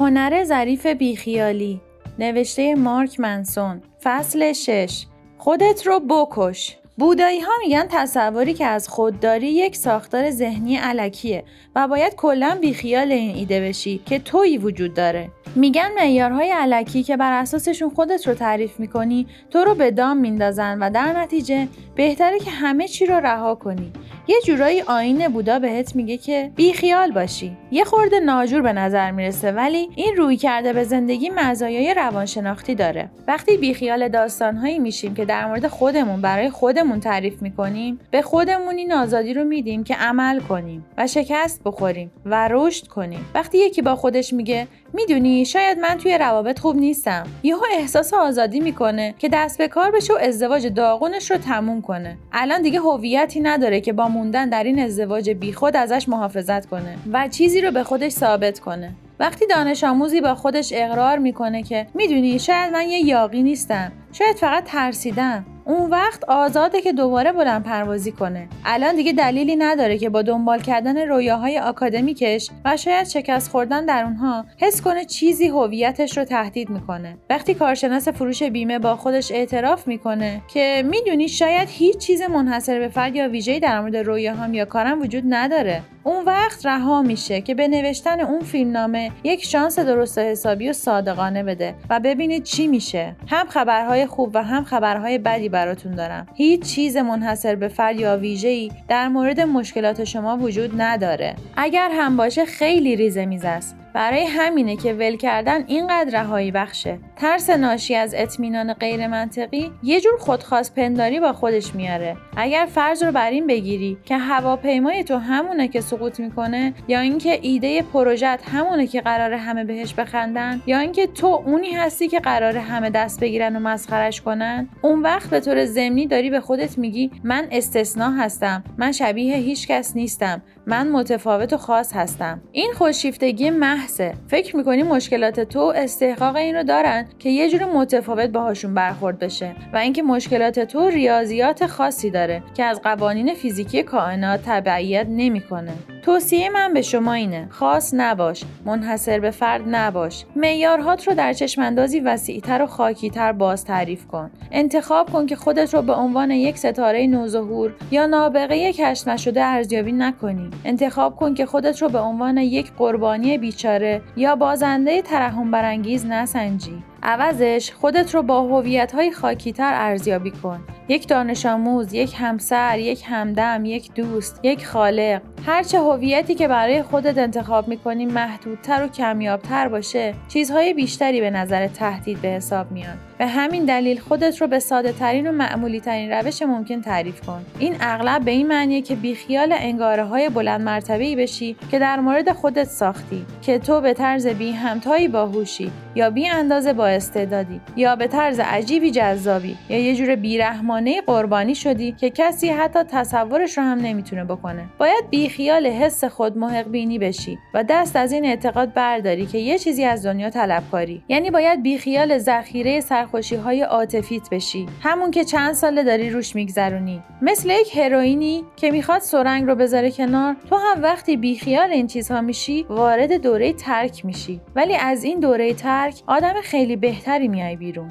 هنر ظریف بیخیالی نوشته مارک منسون فصل 6 خودت رو بکش. بودایی ها میگن تصوری که از خودداری یک ساختار ذهنی علکیه و باید کلا بیخیال این ایده بشی که تویی وجود داره. میگن معیارهای علکی که بر اساسشون خودت رو تعریف می‌کنی تو رو به دام میندازن و در نتیجه بهتره که همه چی رو رها کنی. یه جورایی آین بودا بهت میگه که بیخیال باشی. یه خورده ناجور به نظر می‌رسه ولی این روی کرده به زندگی مزایای روانشناختی داره. وقتی بیخیال داستانهایی میشیم که در مورد خودمون برای خودمون تعریف می‌کنیم به خودمون این آزادی رو میدیم که عمل کنیم و شکست بخوریم و رشد کنیم. وقتی یکی با خودش میگه می‌دونی شاید من توی روابط خوب نیستم. یهو احساس آزادی می‌کنه که دست به کار بشه و ازدواج داغونش رو تموم کنه. الان دیگه هویتی نداره که با موندن در این ازدواج بیخود ازش محافظت کنه و چیزی رو به خودش ثابت کنه. وقتی دانش آموزی با خودش اقرار می‌کنه که می‌دونی شاید من یه یاقی نیستم. شاید فقط ترسیدم اون وقت آزاده که دوباره بلند پروازی کنه. الان دیگه دلیلی نداره که با دنبال کردن رویاهای آکادمیکش و شاید شکست خوردن در اونها حس کنه چیزی هویتش رو تهدید می‌کنه. وقتی کارشناس فروش بیمه با خودش اعتراف می‌کنه که می‌دونی شاید هیچ چیز منحصر به فرد یا ویژه‌ای در مورد رویاهام یا کارم وجود نداره. اون وقت رها میشه که به نوشتن اون فیلمنامه یک شانس درست حسابی و صادقانه بده و ببینید چی میشه. هم خبرهای خوب و هم خبرهای بدی براتون دارم. هیچ چیز منحصر به فرد یا ویژه‌ای در مورد مشکلات شما وجود نداره. اگر هم باشه خیلی ریزه میز است برای همینه که ول کردن اینقدر رهایی بخشه. ترس ناشی از اطمینان غیر منطقی یه جور خودخواست پنداری با خودش میاره. اگر فرض رو بر این بگیری که هواپیمای تو همونه که سقوط می‌کنه یا اینکه ایده پروژت همونه که قرار همه بهش بخندن یا اینکه تو اونی هستی که قرار همه دست بگیرن و مسخرش کنن اون وقت به طور ضمنی داری به خودت میگی من استثنا هستم من شبیه هیچ کس نیستم من متفاوت و خاص هستم. این خودشیفتگی محضه فکر می‌کنی مشکلات تو استحقاق این رو دارن که یه جور متفاوت باهاشون برخورد بشه و اینکه مشکلات تو ریاضیات خاصی داره که از قوانین فیزیکی کائنات تبعیت نمی‌کنه. توصیه من به شما اینه. خاص نباش. منحصر به فرد نباش. معیارهات رو در چشماندازی وسیعتر و خاکیتر باز تعریف کن. انتخاب کن که خودت رو به عنوان یک ستاره نوظهور یا نابغه کشف نشده ارزیابی نکنی. انتخاب کن که خودت رو به عنوان یک قربانی بیچاره یا بازنده ترحم برانگیز نسنجی. عوضش خودت رو با هویت های خاکیتر ارزیابی کن. یک دانش آموز، یک همسر، یک همدم، یک دوست، یک خالق. هرچه هویتی که برای خودت انتخاب می‌کنی محدودتر و کمیابتر باشه. چیزهای بیشتری به نظر تهدید به حساب میان. به همین دلیل خودت رو به ساده ترین و معمولی ترین روش ممکن تعریف کن. این اغلب به این معنیه که بیخیال انگاره های بلند مرتبه بشی که در مورد خودت ساختی که تو به طرز بی همتایی باهوشی یا بی اندازه با استعدادی یا به طرز عجیبی جذابی یا یه جور بیرحمانه قربانی شدی که کسی حتی تصورش رو هم نمی‌تونه بکنه. باید بیخیال حس خود محق بینی بشی و دست از این اعتقاد برداری که یه چیزی از دنیا طلبکاری. یعنی باید بیخیال ذخیره سرخوشی های عاطفیت بشی. همون که چند ساله داری روش میگذرونی. مثل یک هروئینی که می‌خواد سرنگ رو بذاره کنار تو هم وقتی بیخیال این چیزها میشی وارد دوره ترک میشی. ولی از این دوره ترک آدم خیلی بهتری میای بیرون.